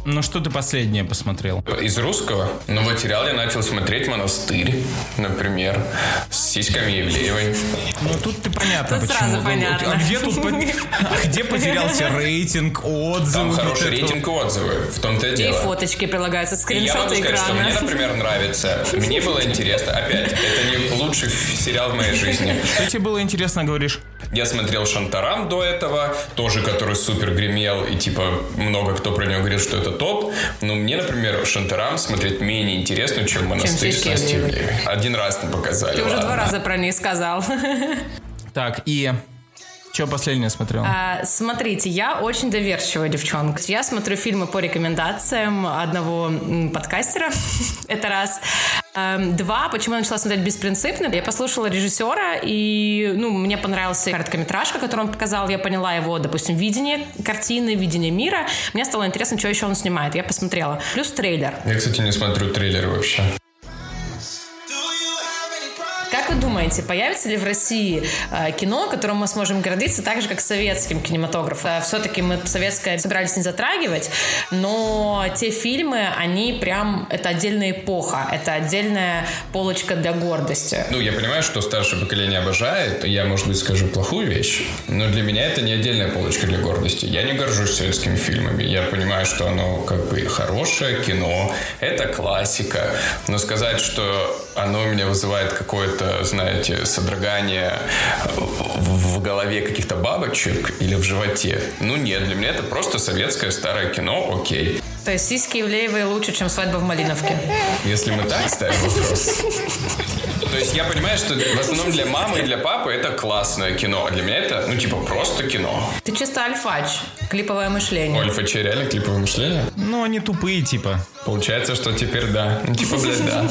[SPEAKER 3] Ну, что ты последнее посмотрел?
[SPEAKER 1] Из русского, ну вот сериал я начал смотреть «Монастырь», например, с сиськами Евлеевой.
[SPEAKER 3] Ну, тут ты понятно,
[SPEAKER 2] Тут
[SPEAKER 3] почему.
[SPEAKER 2] сразу понятно.
[SPEAKER 3] А где тут а где потерялся рейтинг, отзывы?
[SPEAKER 1] Там хороший рейтинг и отзывы, в том-то и
[SPEAKER 2] И
[SPEAKER 1] дело.
[SPEAKER 2] фоточки прилагаются,
[SPEAKER 1] И я могу
[SPEAKER 2] скриншоты
[SPEAKER 1] сказать, что мне,
[SPEAKER 2] экрана.
[SPEAKER 1] например, нравится. Мне было интересно. Опять, это не лучший сериал в моей жизни.
[SPEAKER 3] Что тебе было интересно, говоришь?
[SPEAKER 1] Я смотрел Шантарам до этого, тоже который супер гремел, и типа много кто про него говорил, что это топ. Но мне, например, Шантарам смотреть менее интересно, чем монастырь с
[SPEAKER 2] «Сиськи
[SPEAKER 1] Настей
[SPEAKER 2] Евлеевой».
[SPEAKER 1] Ивлеевой. Один раз не показали.
[SPEAKER 2] Ты уже
[SPEAKER 1] ладно.
[SPEAKER 2] два раза про них сказал.
[SPEAKER 3] Так, и... Что последнее смотрел?
[SPEAKER 2] А, Смотрите, я очень доверчивая девчонка. Я смотрю фильмы по рекомендациям одного подкастера. [LAUGHS] Это раз. Эм, Два, почему я начала смотреть «Беспринципно». Я послушала режиссера, и ну, мне понравился короткометражка, которую он показал. Я поняла его, допустим, видение картины, видение мира. Мне стало интересно, что еще он снимает. Я посмотрела. Плюс трейлер.
[SPEAKER 1] Я, кстати, не смотрю трейлеры вообще.
[SPEAKER 2] Как вы думаете, появится ли в России э, кино, которым мы сможем гордиться так же, как советским кинематографом? Э, Все-таки мы советское собирались не затрагивать, но те фильмы, они прям... Это отдельная эпоха, это отдельная полочка для гордости.
[SPEAKER 1] Ну, я понимаю, что старшее поколение обожает. Я, может быть, скажу плохую вещь, но для меня это не отдельная полочка для гордости. Я не горжусь советскими фильмами. Я понимаю, что оно как бы хорошее кино, это классика. Но сказать, что оно у меня вызывает какое-то, знаете, содрогание в голове каких-то бабочек или в животе, ну нет, для меня это просто советское старое кино, окей.
[SPEAKER 2] То есть сиськи Ивлеевой лучше, чем свадьба в Малиновке.
[SPEAKER 1] Если мы так ставим вопрос. То есть я понимаю, что в основном для мамы и для папы это классное кино, а для меня это, ну, типа, просто кино.
[SPEAKER 2] Ты чисто альфач, клиповое мышление.
[SPEAKER 1] Ольфа Че, реально клиповое мышление?
[SPEAKER 3] Ну, они тупые, типа.
[SPEAKER 1] Получается, что теперь да. Ну, типа, блядь, да.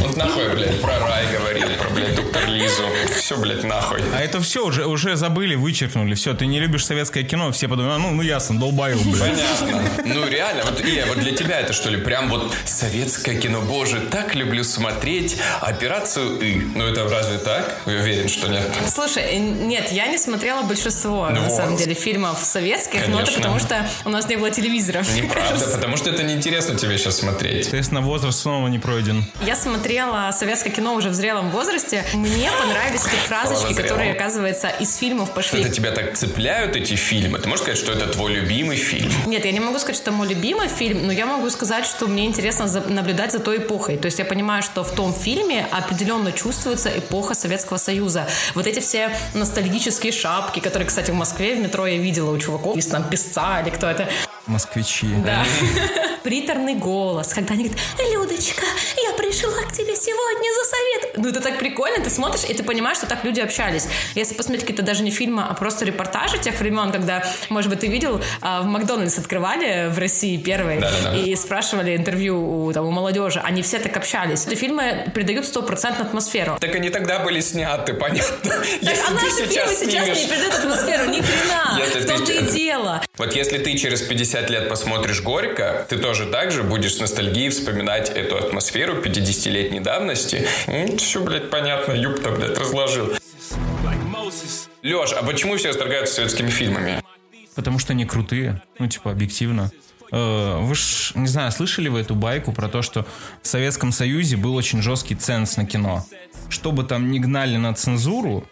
[SPEAKER 1] Вот нахуй, блядь, про рай говорил, про, блядь, доктор Лизу. Все, блядь, нахуй.
[SPEAKER 3] А это все уже, уже забыли, вычеркнули. Все, ты не любишь советское кино, все подумают, а, ну, ну ясно, долбаю, блядь.
[SPEAKER 1] Понятно. Ну, реально, вот, Илья, вот для тебя это что ли прям вот советское кино? Боже, так люблю смотреть операцию И. Ну, это разве так? Я уверен, что нет.
[SPEAKER 2] Слушай, нет, я не смотрела большинство,
[SPEAKER 1] Ну
[SPEAKER 2] на
[SPEAKER 1] вот.
[SPEAKER 2] самом деле, фильмов советских, но это
[SPEAKER 1] Конечно.
[SPEAKER 2] потому что у нас не было телевизоров.
[SPEAKER 1] Неправда, потому что это неинтересно тебе сейчас смотреть.
[SPEAKER 3] Соответственно, возраст снова не пройден.
[SPEAKER 2] Я смотрела советское кино уже в зрелом возрасте. Мне понравились эти фразочки, которые, оказывается, из фильмов пошли.
[SPEAKER 1] Это тебя так цепляют, эти фильмы? Ты можешь сказать, что это твой любимый фильм?
[SPEAKER 2] Нет, я не могу сказать, что мой любимый фильм, но я могу сказать, что мне интересно за- наблюдать за той эпохой. То есть я понимаю, что в том фильме определенно чувствуется эпоха Советского Союза. Вот эти все ностальгические шапки, которые, кстати, в Москве в метро я видела у чуваков, из там песца или кто это.
[SPEAKER 3] Москвичи.
[SPEAKER 2] Да. [LAUGHS] Приторный голос, когда они говорят, Людочка, я пришла к тебе сегодня. Ну, это так прикольно, ты смотришь, и ты понимаешь, что так люди общались. Если посмотреть какие-то даже не фильмы, а просто репортажи тех времен, когда, может быть, ты видел, а, в Макдональдс открывали в России первый,
[SPEAKER 1] Да-да-да.
[SPEAKER 2] и спрашивали интервью у, там, у молодежи, они все так общались. Эти фильмы придают стопроцентную атмосферу.
[SPEAKER 1] Так они тогда были сняты, понятно.
[SPEAKER 2] Так,
[SPEAKER 1] Если
[SPEAKER 2] а наши фильмы сейчас не передают атмосферу, ни хрена. В том-то и дело.
[SPEAKER 1] Вот если ты через 50 лет посмотришь «Горько», ты тоже так же будешь с ностальгией вспоминать эту атмосферу 50-летней давности. все, блядь, понятно, юб-то, блядь, разложил. Леш, а почему все восторгаются советскими фильмами?
[SPEAKER 3] Потому что они крутые. Ну, типа, объективно. Э, Вы ж, не знаю, слышали вы эту байку про то, что в Советском Союзе был очень жесткий ценз на кино. Что бы там ни гнали на цензуру,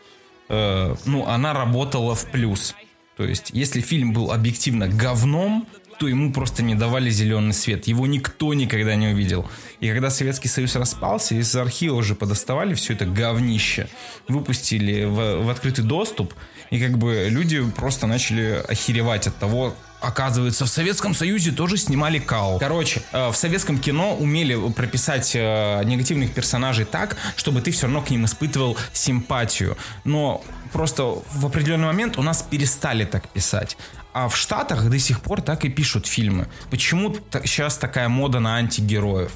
[SPEAKER 3] э, ну, она работала в плюс. То есть, если фильм был объективно говном, то ему просто не давали зеленый свет. Его никто никогда не увидел. И когда Советский Союз распался, из архива уже подоставали все это говнище, выпустили в, в открытый доступ, и как бы люди просто начали охеревать от того, Оказывается, в Советском Союзе тоже снимали кал. Короче, э, в советском кино умели прописать э, негативных персонажей так, чтобы ты все равно к ним испытывал симпатию. Но просто в определенный момент у нас перестали так писать. А в Штатах до сих пор так и пишут фильмы. Почему сейчас такая мода на антигероев?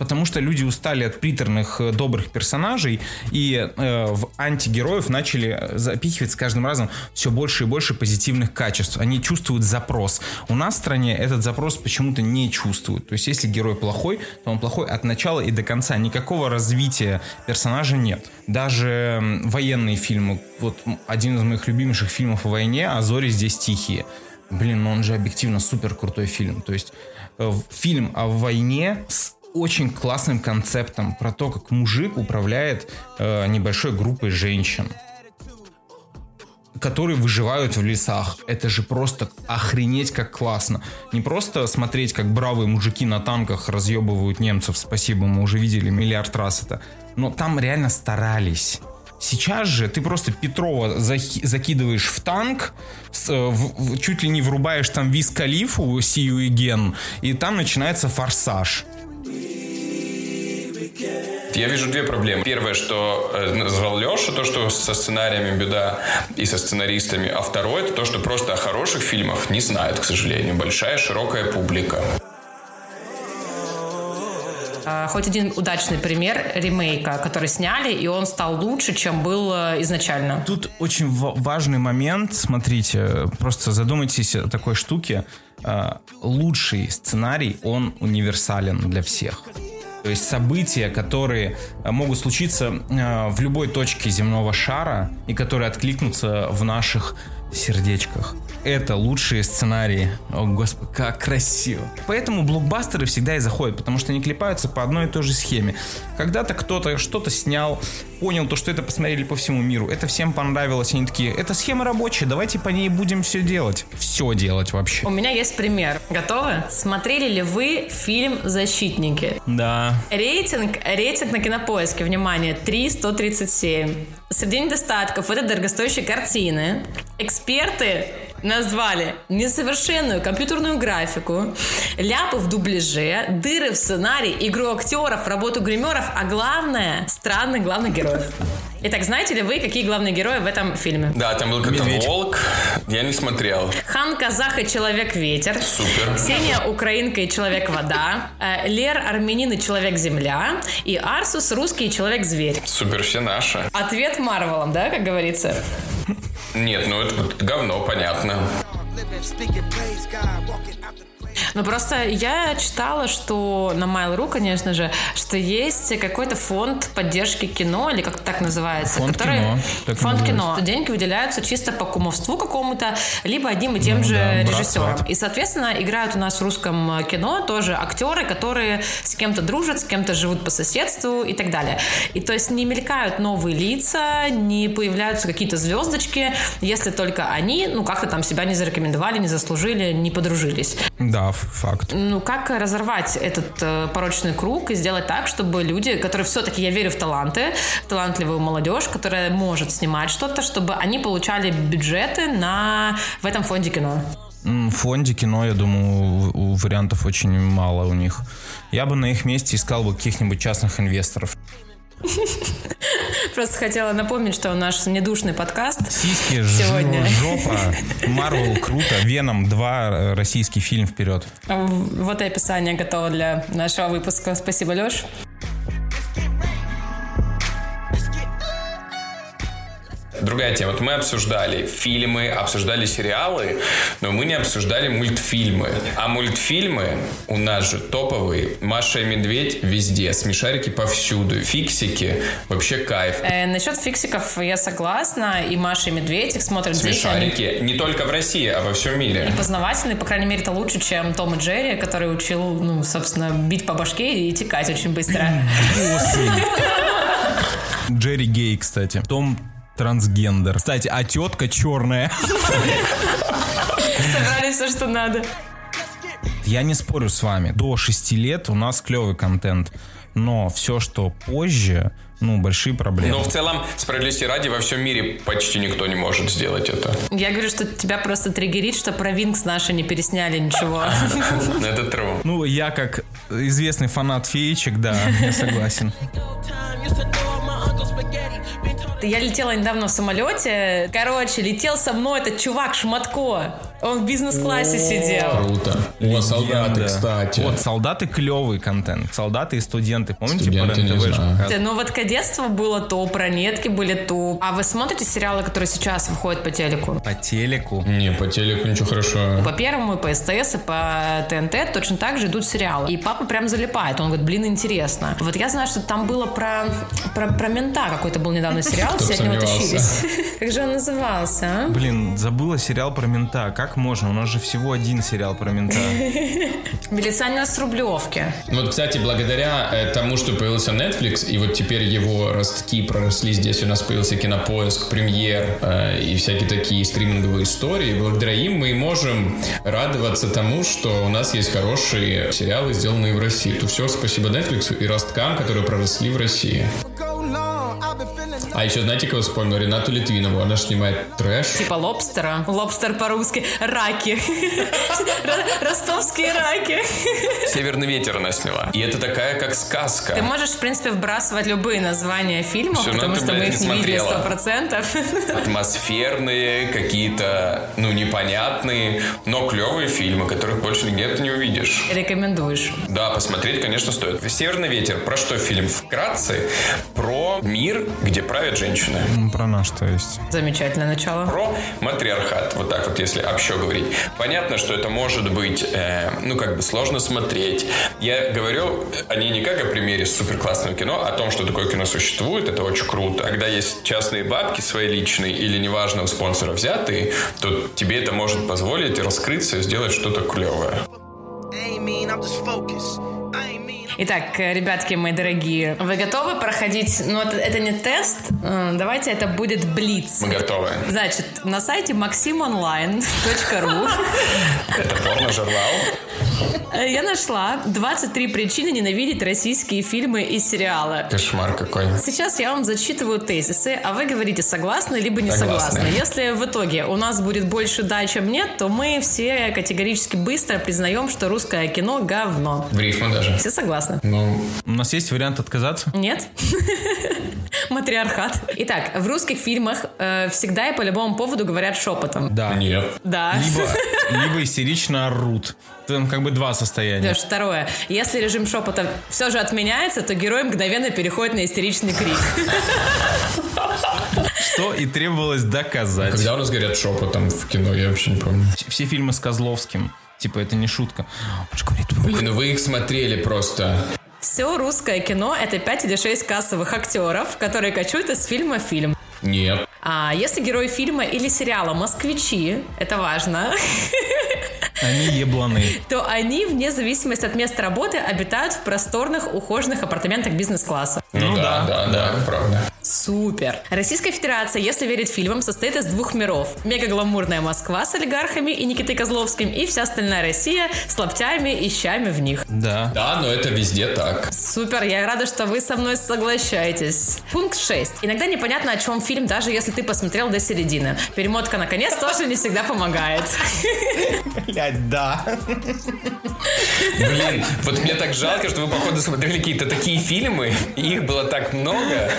[SPEAKER 3] Потому что люди устали от приторных э, добрых персонажей и э, в антигероев начали запихивать с каждым разом все больше и больше позитивных качеств. Они чувствуют запрос. У нас в стране этот запрос почему-то не чувствуют. То есть если герой плохой, то он плохой от начала и до конца. Никакого развития персонажа нет. Даже военные фильмы. Вот один из моих любимейших фильмов о войне «А зори здесь тихие». Блин, ну он же объективно супер крутой фильм. То есть э, фильм о войне с очень классным концептом про то, как мужик управляет э, небольшой группой женщин которые выживают в лесах. Это же просто охренеть как классно. Не просто смотреть, как бравые мужики на танках разъебывают немцев, спасибо, мы уже видели миллиард раз это. Но там реально старались. Сейчас же ты просто Петрова закидываешь в танк, с, э, в- в- чуть ли не врубаешь там Виз Калифу, Сию и Ген, и там начинается форсаж.
[SPEAKER 1] Я вижу две проблемы. Первое, что э, назвал Леша, то, что со сценариями беда и со сценаристами. А второе, это то, что просто о хороших фильмах не знают, к сожалению. Большая, широкая публика.
[SPEAKER 2] А, Хоть один удачный пример ремейка, который сняли, и он стал лучше, чем был э, изначально.
[SPEAKER 3] Тут очень ва- важный момент. Смотрите, просто задумайтесь о такой штуке. А, Лучший сценарий, он универсален для всех. То есть события, которые а, могут случиться а, в любой точке земного шара и которые откликнутся в наших сердечках. Это лучшие сценарии. О, господи, как красиво. Поэтому блокбастеры всегда и заходят, потому что они клепаются по одной и той же схеме. Когда-то кто-то что-то снял, понял то, что это посмотрели по всему миру. Это всем понравилось. Они такие, это схема рабочая, давайте по ней будем все делать. Все делать вообще.
[SPEAKER 2] У меня есть пример. Готовы? Смотрели ли вы фильм «Защитники»?
[SPEAKER 3] Да.
[SPEAKER 2] Рейтинг, рейтинг на кинопоиске, внимание, 3,137. Среди недостатков этой дорогостоящей картины эксперты назвали несовершенную компьютерную графику, ляпы в дубляже, дыры в сценарии, игру актеров, работу гримеров, а главное, странных главных героев. Итак, знаете ли вы, какие главные герои в этом фильме?
[SPEAKER 1] Да, там был как-то
[SPEAKER 3] Медведь.
[SPEAKER 1] волк. Я не смотрел.
[SPEAKER 2] Хан Казах и Человек-ветер.
[SPEAKER 1] Супер.
[SPEAKER 2] Ксения Украинка и Человек-вода. э, Лер Армянин и Человек-земля. И Арсус Русский и Человек-зверь.
[SPEAKER 1] Супер, все наши.
[SPEAKER 2] Ответ Марвелом, да, как говорится?
[SPEAKER 1] Нет, ну это говно, понятно.
[SPEAKER 4] The
[SPEAKER 2] Ну, просто я читала, что на Mail.ru, конечно же, что есть какой-то фонд поддержки кино, или как так называется.
[SPEAKER 3] Фонд кино, так
[SPEAKER 2] фонд кино. Что деньги выделяются чисто по кумовству какому-то, либо одним и тем
[SPEAKER 3] Ну
[SPEAKER 2] же
[SPEAKER 3] да, брат,
[SPEAKER 2] режиссером.
[SPEAKER 3] сват.
[SPEAKER 2] И, соответственно, играют у нас в русском кино тоже актеры, которые с кем-то дружат, с кем-то живут по соседству и так далее. И то есть не мелькают новые лица, не появляются какие-то звездочки, если только они, ну, как-то там себя не зарекомендовали, не заслужили, не подружились.
[SPEAKER 3] Да, факт.
[SPEAKER 2] Ну, как разорвать этот э, порочный круг и сделать так, чтобы люди, которые все-таки, я верю в таланты, в талантливую молодежь, которая может снимать что-то, чтобы они получали бюджеты на, в этом фонде кино.
[SPEAKER 3] В фонде кино, я думаю, у- у вариантов очень мало у них. Я бы на их месте искал бы каких-нибудь частных инвесторов.
[SPEAKER 2] Просто хотела напомнить, что наш недушный подкаст
[SPEAKER 3] Сиськи,
[SPEAKER 2] Сегодня.
[SPEAKER 3] жо- жопа, Марвел круто, Веном 2, э, российский фильм вперед.
[SPEAKER 2] Вот и описание готово для нашего выпуска. Спасибо, Леш.
[SPEAKER 1] Другая тема. Вот мы обсуждали фильмы, обсуждали сериалы, но мы не обсуждали мультфильмы. А мультфильмы у нас же топовые. Маша и Медведь везде, смешарики повсюду, фиксики, вообще кайф.
[SPEAKER 2] Э, насчет фиксиков я согласна. И Маша и Медведь их смотрят дети. они
[SPEAKER 1] Смешарики не только в России, а во всем мире.
[SPEAKER 2] познавательный, по крайней мере, это лучше, чем Том и Джерри, который учил, ну, собственно, бить по башке и текать очень быстро.
[SPEAKER 3] Джерри Гей, кстати. Том трансгендер. Кстати, а тетка черная.
[SPEAKER 2] Собрали все, что надо.
[SPEAKER 3] Я не спорю с вами. До 6 лет у нас клевый контент. Но все, что позже, ну, большие проблемы.
[SPEAKER 1] Но в целом, справедливости ради, во всем мире почти никто не может сделать это.
[SPEAKER 2] Я говорю, что тебя просто триггерит, что про Винкс наши не пересняли ничего. [LAUGHS]
[SPEAKER 1] Это true.
[SPEAKER 3] Ну, я как известный фанат феечек, да, я согласен.
[SPEAKER 2] Я летела недавно в самолете. Короче, летел со мной этот чувак Шматко. Он в бизнес-классе сидел.
[SPEAKER 1] Круто. О, солдаты, кстати.
[SPEAKER 3] Вот, солдаты клевый контент. Солдаты и студенты. Помните,
[SPEAKER 1] Студенты
[SPEAKER 3] по показывали?
[SPEAKER 2] Ну вот кадетство было топ, ранетки были топ. А вы смотрите сериалы, которые сейчас выходят по телеку?
[SPEAKER 3] По телеку.
[SPEAKER 1] Не, по телеку ничего хорошего.
[SPEAKER 2] По первому, и по СТС, и по ТНТ точно так же идут сериалы. И папа прям залипает. Он говорит, блин, интересно. Вот я знаю, что там было про, про, про мента какой-то был недавно сериал, все от него тащились. [LAUGHS] Как же он назывался, а?
[SPEAKER 3] Блин, забыла сериал про мента. Как можно? У нас же всего один сериал про мента. [LAUGHS]
[SPEAKER 2] Милиционер с Рублевки.
[SPEAKER 1] Вот, кстати, благодаря э, тому, что появился Netflix, и вот теперь его ростки проросли здесь, у нас появился Кинопоиск, Премьер э, и всякие такие стриминговые истории, благодаря им мы и можем радоваться тому, что у нас есть хорошие сериалы, сделанные в России. То все спасибо Netflix и росткам, которые проросли в России. А еще знаете, кого вспомнил? Ренату Литвинову. Она же снимает трэш.
[SPEAKER 2] Типа лобстера. Лобстер по-русски. Раки. Ро- Ростовские раки.
[SPEAKER 1] «Северный ветер» она сняла. И это такая, как сказка.
[SPEAKER 2] Ты можешь, в принципе, вбрасывать любые названия фильмов,
[SPEAKER 1] Всё, ну
[SPEAKER 2] потому
[SPEAKER 1] ты,
[SPEAKER 2] что мы их
[SPEAKER 1] не
[SPEAKER 2] не видели сто процентов.
[SPEAKER 1] атмосферные, какие-то, ну, непонятные, но клевые фильмы, которых больше нигде ты не увидишь.
[SPEAKER 2] Рекомендуешь.
[SPEAKER 1] Да, посмотреть, конечно, стоит. «Северный ветер». Про что фильм? Вкратце, про мир, где правят женщины.
[SPEAKER 3] Ну, Про наш, то есть.
[SPEAKER 2] Замечательное начало.
[SPEAKER 1] Про матриархат. Вот так вот, если общо говорить. Понятно, что это может быть, э, ну, как бы сложно смотреть. Я говорю о ней не как о примере супер классного кино, а о том, что такое кино существует, это очень круто. Когда есть частные бабки свои личные или, неважно, у спонсора взятые, то тебе это может позволить раскрыться и сделать что-то клевое.
[SPEAKER 4] I mean, I'm just focused.
[SPEAKER 2] Итак, ребятки мои дорогие, вы готовы проходить? Ну, это, это не тест, э, давайте это будет блиц.
[SPEAKER 1] Мы готовы.
[SPEAKER 2] Значит, на сайте maximonline.ru
[SPEAKER 1] Это порно-журнал.
[SPEAKER 2] Э, я нашла 23 причины ненавидеть российские фильмы и сериалы.
[SPEAKER 1] Кошмар какой.
[SPEAKER 2] Сейчас я вам зачитываю тезисы, а вы говорите согласны либо не
[SPEAKER 1] Согласны.
[SPEAKER 2] согласны. Если в итоге у нас будет больше да, чем нет, то мы все категорически быстро признаем, что русское кино говно.
[SPEAKER 1] В рифму даже.
[SPEAKER 2] Все согласны?
[SPEAKER 1] Ну,
[SPEAKER 3] У нас есть вариант отказаться?
[SPEAKER 2] Нет? [LAUGHS] Матриархат. Итак, в русских фильмах э, всегда и по любому поводу говорят шепотом.
[SPEAKER 3] Да.
[SPEAKER 1] нет.
[SPEAKER 2] Да.
[SPEAKER 3] Либо, [LAUGHS] либо истерично орут. Там как бы два состояния.
[SPEAKER 2] Леш, второе. Если режим шепота все же отменяется, то герой мгновенно переходит на истеричный крик.
[SPEAKER 3] Что и требовалось доказать.
[SPEAKER 1] Когда у нас говорят шепотом в кино, я вообще не помню.
[SPEAKER 3] Все фильмы с Козловским. Типа, это не шутка. Он же говорит,
[SPEAKER 1] Блин, ну вы их смотрели просто.
[SPEAKER 2] Все русское кино — это 5 или 6 кассовых актеров, которые кочуют из фильма в фильм.
[SPEAKER 1] Нет.
[SPEAKER 2] А если герой фильма или сериала москвичи, это важно,
[SPEAKER 3] они ебланы.
[SPEAKER 2] то они, вне зависимости от места работы, обитают в просторных, ухоженных апартаментах бизнес-класса.
[SPEAKER 1] Ну, да, да, да, правда.
[SPEAKER 2] Супер. Российская Федерация, если верить фильмам, состоит из двух миров. Мега-гламурная Москва с олигархами и Никитой Козловским, и вся остальная Россия с лаптями и щами в них.
[SPEAKER 3] Да.
[SPEAKER 1] Да, но это везде так.
[SPEAKER 2] Супер, я рада, что вы со мной соглашаетесь. Пункт 6. Иногда непонятно, о чем фильм, даже если ты посмотрел до середины. Перемотка на конец тоже не всегда помогает.
[SPEAKER 3] Блять, да.
[SPEAKER 1] Блин, вот мне так жалко, что вы, походу, смотрели какие-то такие фильмы, и их было так много,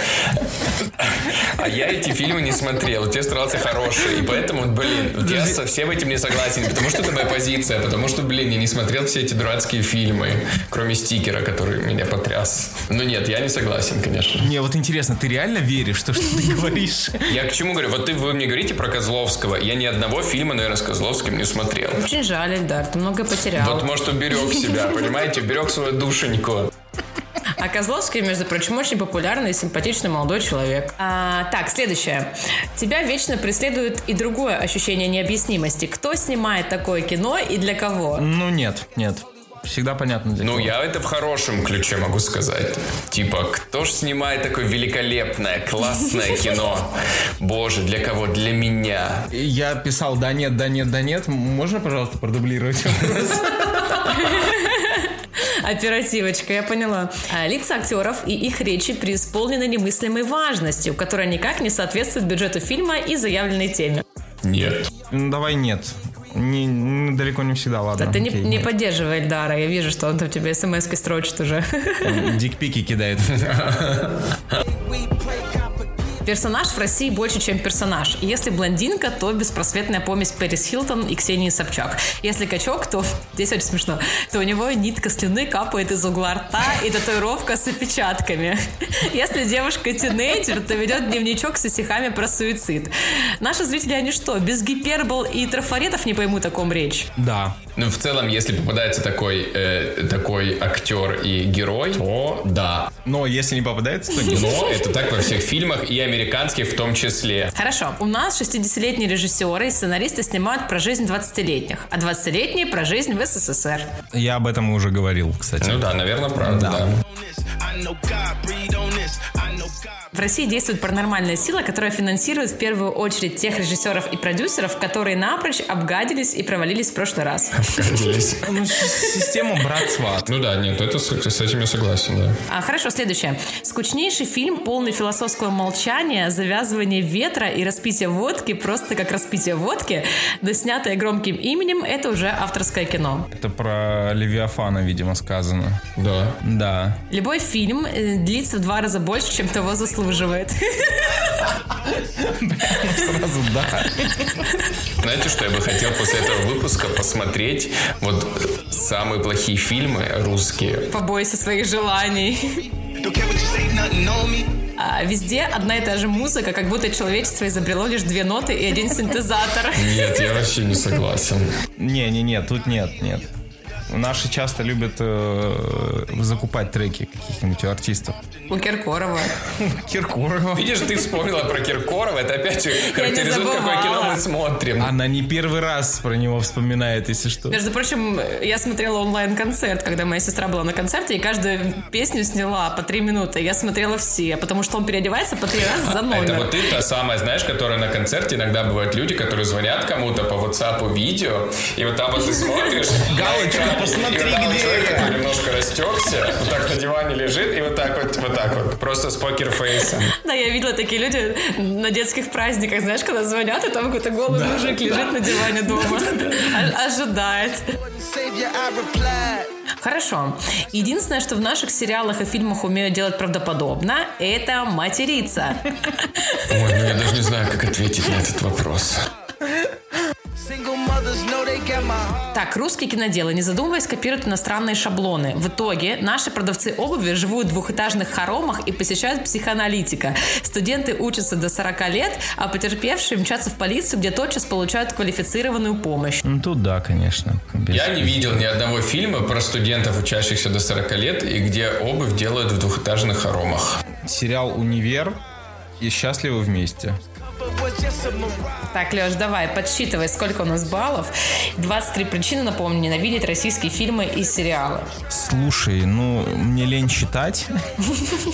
[SPEAKER 1] а я эти фильмы не смотрел. Я старался хорошие, и поэтому, блин, вот я со всем этим не согласен, потому что это моя позиция, потому что, блин, я не смотрел все эти дурацкие фильмы, кроме стикера, который меня потряс. Ну нет, я не согласен, конечно.
[SPEAKER 3] Не, вот интересно, ты реально веришь, что, что ты говоришь?
[SPEAKER 1] Я к чему говорю? Вот ты, вы мне говорите про Козловского, я ни одного фильма, наверное, с Козловским не смотрел.
[SPEAKER 2] Очень жаль, Эльдар, ты много потерял.
[SPEAKER 1] Вот, может, уберег себя, [LAUGHS] понимаете? Уберег свою душеньку.
[SPEAKER 2] А Козловский, между прочим, очень популярный и симпатичный молодой человек. А, так, следующее. Тебя вечно преследует и другое ощущение необъяснимости. Кто снимает такое кино и для кого?
[SPEAKER 3] Ну, нет, нет. Всегда понятно для
[SPEAKER 1] Ну,
[SPEAKER 3] кого.
[SPEAKER 1] я это в хорошем ключе могу сказать. Типа, кто ж снимает такое великолепное, классное кино? Боже, для кого? Для меня.
[SPEAKER 3] Я писал да нет, да нет, да нет. Можно, пожалуйста, продублировать вопрос?
[SPEAKER 2] Оперативочка, я поняла. А, лица актеров и их речи преисполнены немыслимой важностью, которая никак не соответствует бюджету фильма и заявленной теме.
[SPEAKER 1] Нет.
[SPEAKER 3] Ну, давай нет. Не, ну, далеко не всегда, ладно.
[SPEAKER 2] Ты не,
[SPEAKER 3] окей,
[SPEAKER 2] не
[SPEAKER 3] нет.
[SPEAKER 2] поддерживай Эльдара, я вижу, что он там тебе смс-ки строчит уже.
[SPEAKER 3] Дикпики кидает. [LAUGHS]
[SPEAKER 2] Персонаж в России больше, чем персонаж. Если блондинка, то беспросветная помесь Пэрис Хилтон и Ксении Собчак. Если качок, то, [LAUGHS] здесь очень смешно, то у него нитка слюны капает из угла рта и татуировка с опечатками. [LAUGHS] Если девушка тинейджер, то ведет дневничок со стихами про суицид. Наши зрители, они что, без гипербол и трафаретов не поймут, о ком речь?
[SPEAKER 3] Да.
[SPEAKER 1] Ну, в целом, если попадается такой, э, такой актер и герой, то да.
[SPEAKER 3] Но если не попадается, то нет.
[SPEAKER 1] Но это так во всех фильмах, и американских в том числе.
[SPEAKER 2] Хорошо. У нас 60-летние режиссеры и сценаристы снимают про жизнь 20-летних, а 20-летние про жизнь в СССР.
[SPEAKER 3] Я об этом уже говорил, кстати.
[SPEAKER 1] Ну да, наверное, правда, да.
[SPEAKER 2] В России действует паранормальная сила, которая финансирует в первую очередь тех режиссеров и продюсеров, которые напрочь обгадились и провалились в прошлый раз.
[SPEAKER 1] Обкатились.
[SPEAKER 3] Ну, система брат-сват.
[SPEAKER 1] Ну да, нет, это с, с этим я согласен, да.
[SPEAKER 2] А, хорошо, следующее. Скучнейший фильм, полный философского молчания, завязывания ветра и распития водки, просто как распитие водки, но снятое громким именем, это уже авторское кино.
[SPEAKER 3] Это про Левиафана, видимо, сказано.
[SPEAKER 1] Да.
[SPEAKER 3] Да.
[SPEAKER 2] Любой фильм э, длится в два раза больше, чем того заслуживает. [LAUGHS]
[SPEAKER 3] Сразу да.
[SPEAKER 1] Знаете, что я бы хотел после этого выпуска посмотреть? Вот э, самые плохие фильмы русские.
[SPEAKER 2] Побойся своих желаний. А везде одна и та же музыка, как будто человечество изобрело лишь две ноты и один синтезатор.
[SPEAKER 1] Нет, я вообще не согласен.
[SPEAKER 3] Не-не-не, тут нет, нет. Наши часто любят э, закупать треки каких-нибудь у артистов.
[SPEAKER 2] У Киркорова.
[SPEAKER 3] Киркорова.
[SPEAKER 1] Видишь, ты вспомнила про Киркорова, это опять характеризует, какое кино мы смотрим.
[SPEAKER 3] Она не первый раз про него вспоминает, если что.
[SPEAKER 2] Между прочим, я смотрела онлайн-концерт, когда моя сестра была на концерте, и каждую песню сняла по три минуты. Я смотрела все, потому что он переодевается по три раза за
[SPEAKER 1] Это
[SPEAKER 2] номер.
[SPEAKER 1] вот ты та самая, знаешь, которая на концерте иногда бывают люди, которые звонят кому-то по WhatsApp видео, и вот там вот ты смотришь,
[SPEAKER 3] Галочка, посмотри,
[SPEAKER 1] и
[SPEAKER 3] где я.
[SPEAKER 1] немножко растекся, вот так на диване лежит, и вот так вот, вот так вот, просто с покерфейсом.
[SPEAKER 2] Да, я видела такие люди на детских праздниках, знаешь, когда звонят, и там какой-то голый мужик лежит на диване дома, ожидает. Хорошо. Единственное, что в наших сериалах и фильмах умеют делать правдоподобно, это материться.
[SPEAKER 1] Ой, ну я даже не знаю, как ответить на этот вопрос.
[SPEAKER 2] Так, русские киноделы, не задумываясь, копируют иностранные шаблоны. В итоге наши продавцы обуви живут в двухэтажных хоромах и посещают психоаналитика. Студенты учатся до 40 лет, а потерпевшие мчатся в полицию, где тотчас получают квалифицированную помощь.
[SPEAKER 3] Ну тут да, конечно. Без-
[SPEAKER 1] Я не видел ни одного фильма про студентов, учащихся до 40 лет, и где обувь делают в двухэтажных хоромах.
[SPEAKER 3] Сериал «Универ» и «Счастливы вместе».
[SPEAKER 2] Так, Леш, давай, подсчитывай, сколько у нас баллов. 23 причины, напомню, ненавидеть российские фильмы и сериалы.
[SPEAKER 3] Слушай, ну, мне лень считать,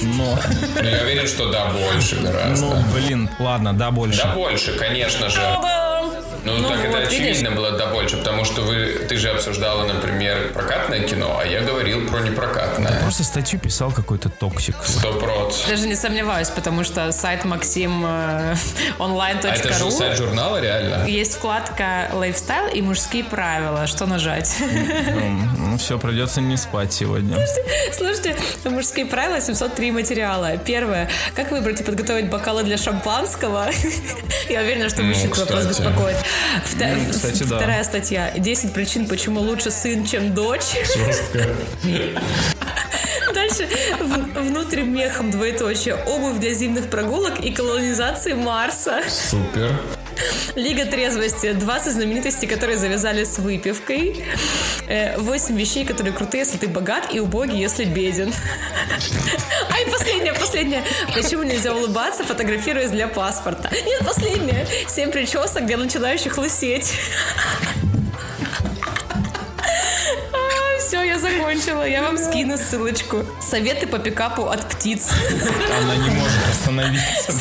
[SPEAKER 3] но,
[SPEAKER 1] Но я уверен, что да, больше гораздо.
[SPEAKER 3] ну, блин, ладно, да, больше.
[SPEAKER 1] Да больше, конечно же. Ну,
[SPEAKER 2] Ну
[SPEAKER 1] так это
[SPEAKER 2] вот, видишь?
[SPEAKER 1] очевидно было да больше, потому что вы, ты же обсуждала, например, прокатное кино, а я говорил про непрокатное.
[SPEAKER 3] Просто статью писал какой-то токсик.
[SPEAKER 1] Сто проц.
[SPEAKER 2] Даже не сомневаюсь, потому что сайт максим э, [LAUGHS]
[SPEAKER 1] А это же
[SPEAKER 2] онлайн.ру
[SPEAKER 1] сайт журнала, реально?
[SPEAKER 2] есть вкладка лайфстайл и мужские правила. Что нажать?
[SPEAKER 3] Ну, [LAUGHS] все, придется не спать сегодня.
[SPEAKER 2] Слушайте, мужские правила 703 материала. Первое. Как выбрать и подготовить бокалы для шампанского? [LAUGHS] Я уверена, что мужчин вопрос
[SPEAKER 1] кстати.
[SPEAKER 2] беспокоит. Вта-
[SPEAKER 3] Ну, кстати, да.
[SPEAKER 2] Вторая статья. 10 причин, почему лучше сын, чем дочь. Дальше в- внутрь мехом двоеточие. Обувь для зимних прогулок и колонизации Марса.
[SPEAKER 1] Супер. [LAUGHS]
[SPEAKER 2] Лига трезвости. 20 знаменитостей, которые завязали с выпивкой. Э, 8 вещей, которые крутые, если ты богат, и убогий, если беден. [LAUGHS] А и последнее, последнее. Почему нельзя улыбаться, фотографируясь для паспорта? Нет, последнее. 7 причесок для начинающих лысеть. [LAUGHS] Все, я закончила. Я вам скину ссылочку. Советы по пикапу от птиц.
[SPEAKER 3] Она не может остановиться.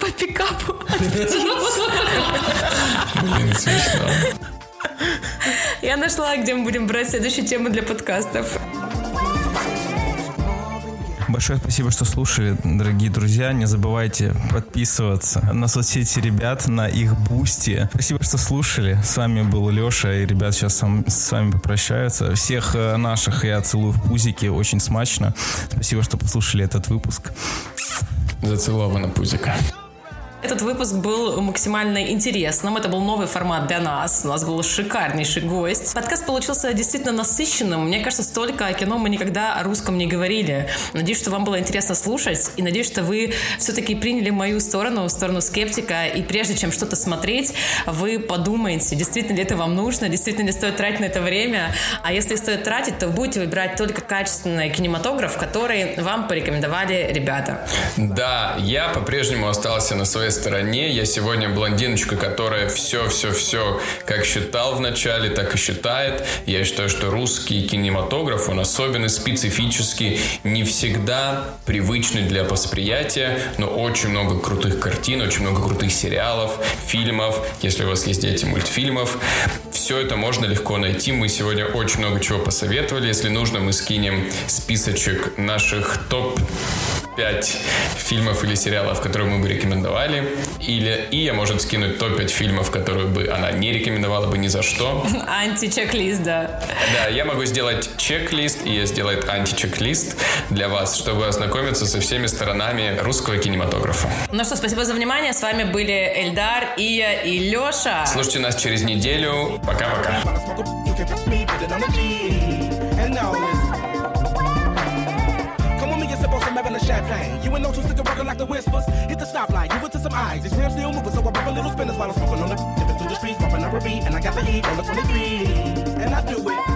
[SPEAKER 2] По пикапу от птиц.
[SPEAKER 1] Блин, смешно.
[SPEAKER 2] Я нашла, где мы будем брать следующую тему для подкастов.
[SPEAKER 3] Большое спасибо, что слушали, дорогие друзья. Не забывайте подписываться на соцсети ребят, на их бусти. Спасибо, что слушали. С вами был Леша, и ребят сейчас с вами попрощаются. Всех э, наших я целую в пузики, очень смачно. Спасибо, что послушали этот выпуск.
[SPEAKER 1] Зацелована пузика.
[SPEAKER 2] Этот выпуск был максимально интересным. Это был новый формат для нас. У нас был шикарнейший гость. Подкаст получился действительно насыщенным. Мне кажется, столько о кино мы никогда о русском не говорили. Надеюсь, что вам было интересно слушать. И надеюсь, что вы все-таки приняли мою сторону, сторону скептика. И прежде чем что-то смотреть, вы подумаете, действительно ли это вам нужно, действительно ли стоит тратить на это время. А если стоит тратить, то будете выбирать только качественный кинематограф, который вам порекомендовали ребята.
[SPEAKER 1] Да, я по-прежнему остался на своей стороне. Я сегодня блондиночка, которая все-все-все как считал в начале, так и считает. Я считаю, что русский кинематограф, он особенный, специфический, не всегда привычный для восприятия, но очень много крутых картин, очень много крутых сериалов, фильмов, если у вас есть дети, мультфильмов. Все это можно легко найти. Мы сегодня очень много чего посоветовали. Если нужно, мы скинем списочек наших топ 5 фильмов или сериалов, которые мы бы рекомендовали. Или Ия может скинуть топ-5 фильмов, которые бы она не рекомендовала бы ни за что. [LAUGHS]
[SPEAKER 2] Анти-чек-лист, да.
[SPEAKER 1] Да, я могу сделать чек-лист, и Ия сделает анти-чек-лист для вас, чтобы ознакомиться со всеми сторонами русского кинематографа.
[SPEAKER 2] Ну что, спасибо за внимание. С вами были Эльдар, Ия и Леша.
[SPEAKER 1] Слушайте нас через неделю. Пока-пока.
[SPEAKER 5] Champagne. You ain't no two stick rockin' like the whispers. Hit the stoplight, give it to some eyes. These rims still moving, so I pop a little spinners while I'm smoking on the dipping through the streets, bumping up a beat, and I got the heat on the 23. And I do it